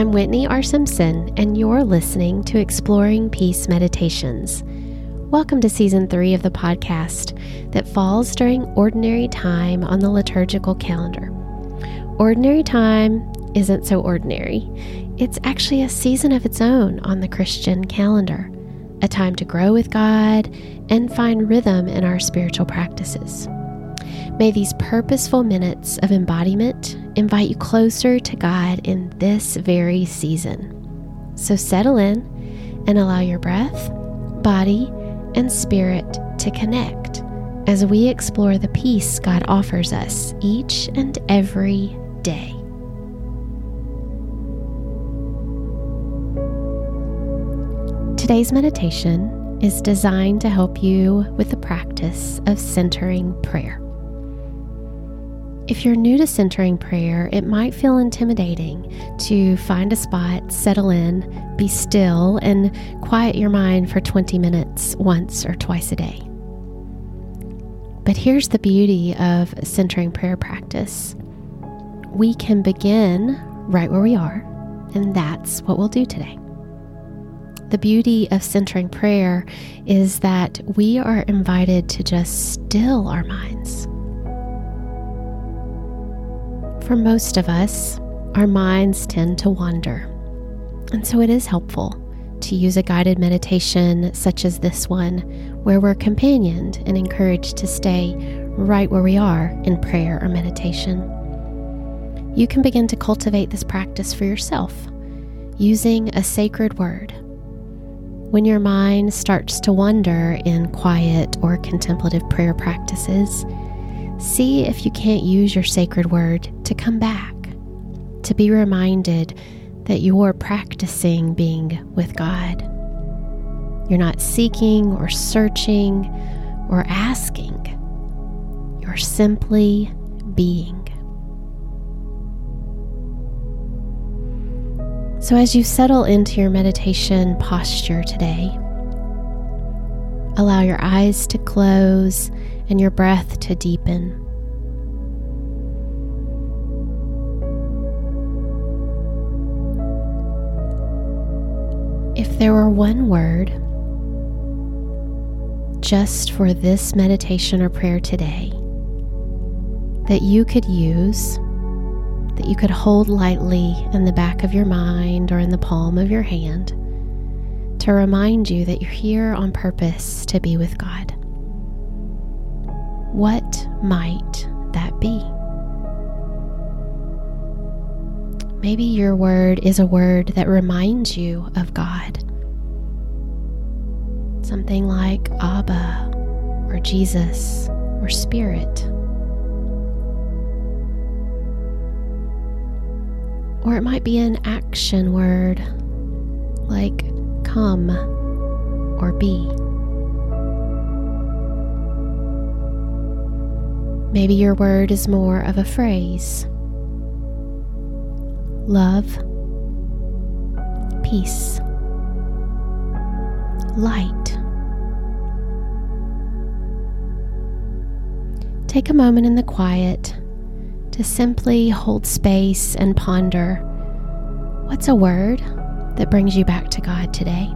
I'm Whitney R. Simpson, and you're listening to Exploring Peace Meditations. Welcome to season three of the podcast that falls during ordinary time on the liturgical calendar. Ordinary time isn't so ordinary, it's actually a season of its own on the Christian calendar, a time to grow with God and find rhythm in our spiritual practices. May these purposeful minutes of embodiment invite you closer to God in this very season. So settle in and allow your breath, body, and spirit to connect as we explore the peace God offers us each and every day. Today's meditation is designed to help you with the practice of centering prayer. If you're new to centering prayer, it might feel intimidating to find a spot, settle in, be still, and quiet your mind for 20 minutes once or twice a day. But here's the beauty of centering prayer practice we can begin right where we are, and that's what we'll do today. The beauty of centering prayer is that we are invited to just still our minds for most of us, our minds tend to wander. And so it is helpful to use a guided meditation such as this one, where we're companioned and encouraged to stay right where we are in prayer or meditation. You can begin to cultivate this practice for yourself using a sacred word. When your mind starts to wander in quiet or contemplative prayer practices, see if you can't use your sacred word to come back, to be reminded that you're practicing being with God. You're not seeking or searching or asking, you're simply being. So, as you settle into your meditation posture today, allow your eyes to close and your breath to deepen. If there were one word just for this meditation or prayer today that you could use, that you could hold lightly in the back of your mind or in the palm of your hand to remind you that you're here on purpose to be with God. What might that be? Maybe your word is a word that reminds you of God. Something like Abba or Jesus or Spirit. Or it might be an action word like come or be. Maybe your word is more of a phrase love, peace, light. Take a moment in the quiet to simply hold space and ponder what's a word that brings you back to God today?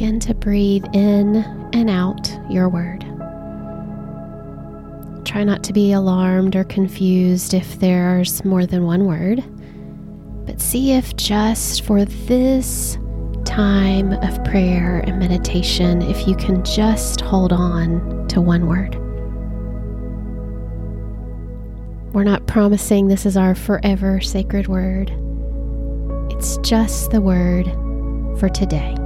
Begin to breathe in and out your word. Try not to be alarmed or confused if there's more than one word, but see if just for this time of prayer and meditation, if you can just hold on to one word. We're not promising this is our forever sacred word It's just the word for today.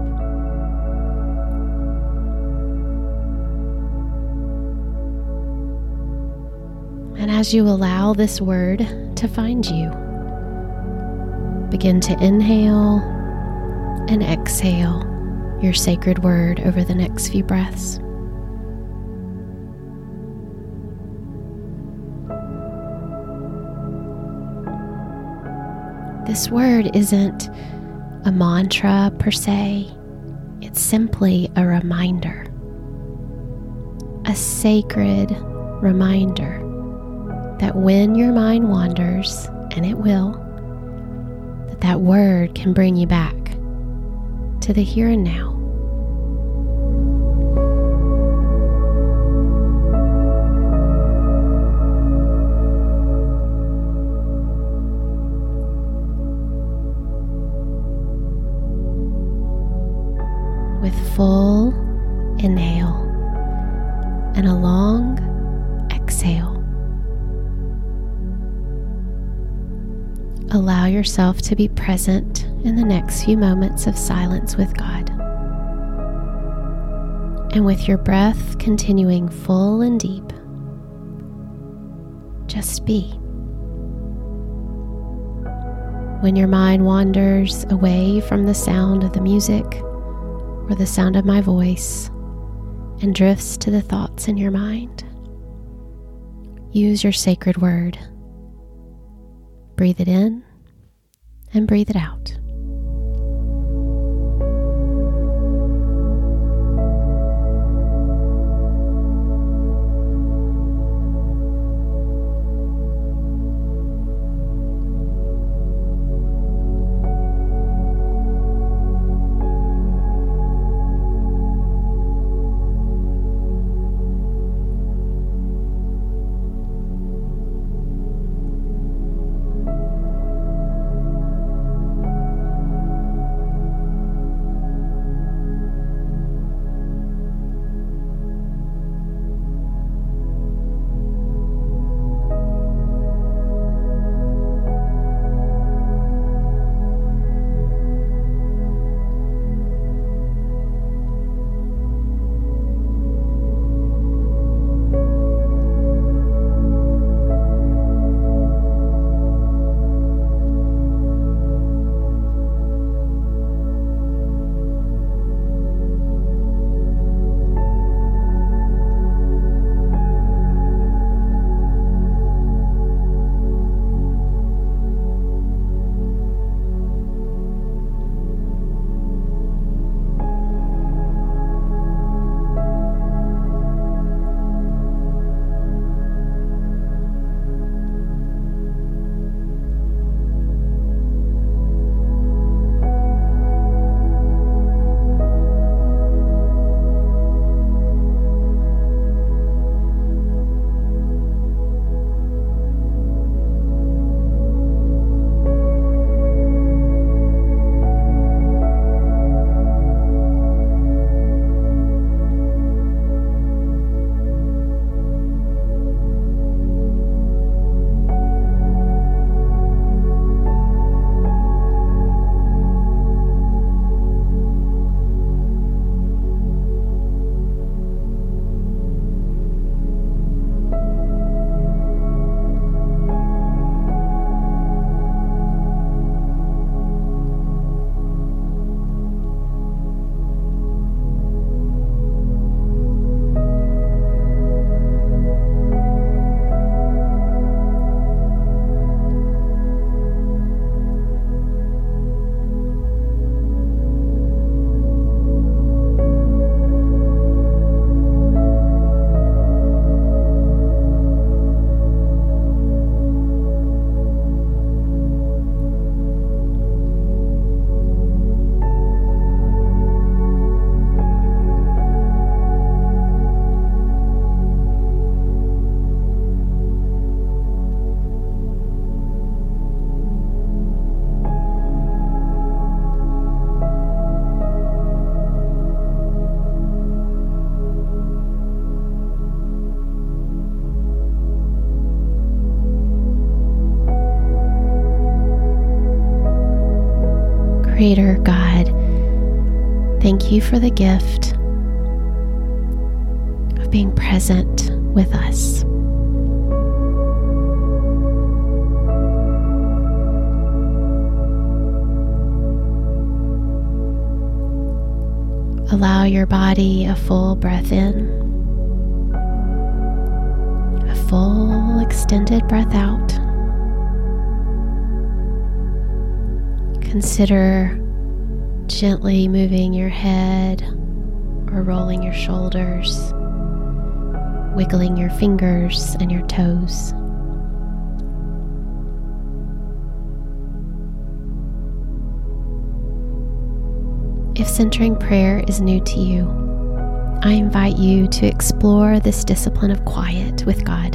And as you allow this word to find you, begin to inhale and exhale your sacred word over the next few breaths. This word isn't a mantra per se, it's simply a reminder, a sacred reminder that when your mind wanders, and it will, that that word can bring you back to the here and now. Yourself to be present in the next few moments of silence with God. And with your breath continuing full and deep, just be. When your mind wanders away from the sound of the music or the sound of my voice and drifts to the thoughts in your mind, use your sacred word Breathe it in and breathe it out. Creator God, thank you for the gift of being present with us. Allow your body a full breath in, a full extended breath out. Consider gently moving your head or rolling your shoulders, wiggling your fingers and your toes. If centering prayer is new to you, I invite you to explore this discipline of quiet with God,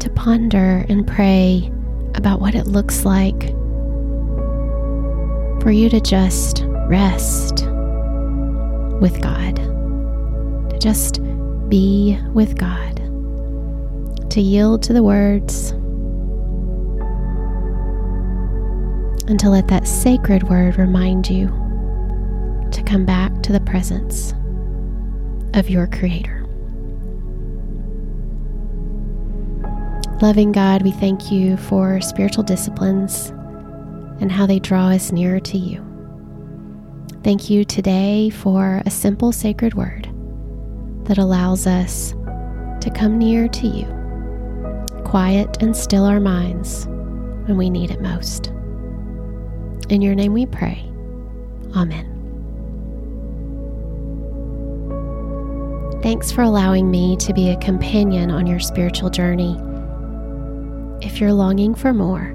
to ponder and pray about what it looks like for you to just rest with God, to just be with God, to yield to the words, and to let that sacred word remind you to come back to the presence of your Creator. Loving God, we thank you for spiritual disciplines and how they draw us nearer to you. Thank you today for a simple sacred word that allows us to come near to you, quiet and still our minds when we need it most. In your name we pray. Amen. Thanks for allowing me to be a companion on your spiritual journey. If you're longing for more,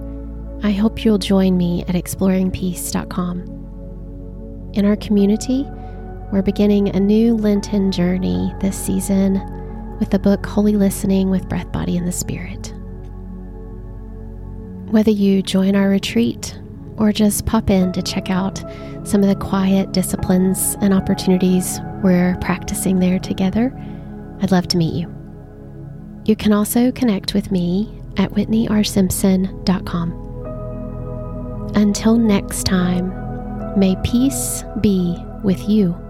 I hope you'll join me at exploringpeace.com. In our community, we're beginning a new Lenten journey this season with the book Holy Listening with Breath, Body, and the Spirit. Whether you join our retreat or just pop in to check out some of the quiet disciplines and opportunities we're practicing there together, I'd love to meet you. You can also connect with me at whitneyrsimpson.com. Until next time, may peace be with you.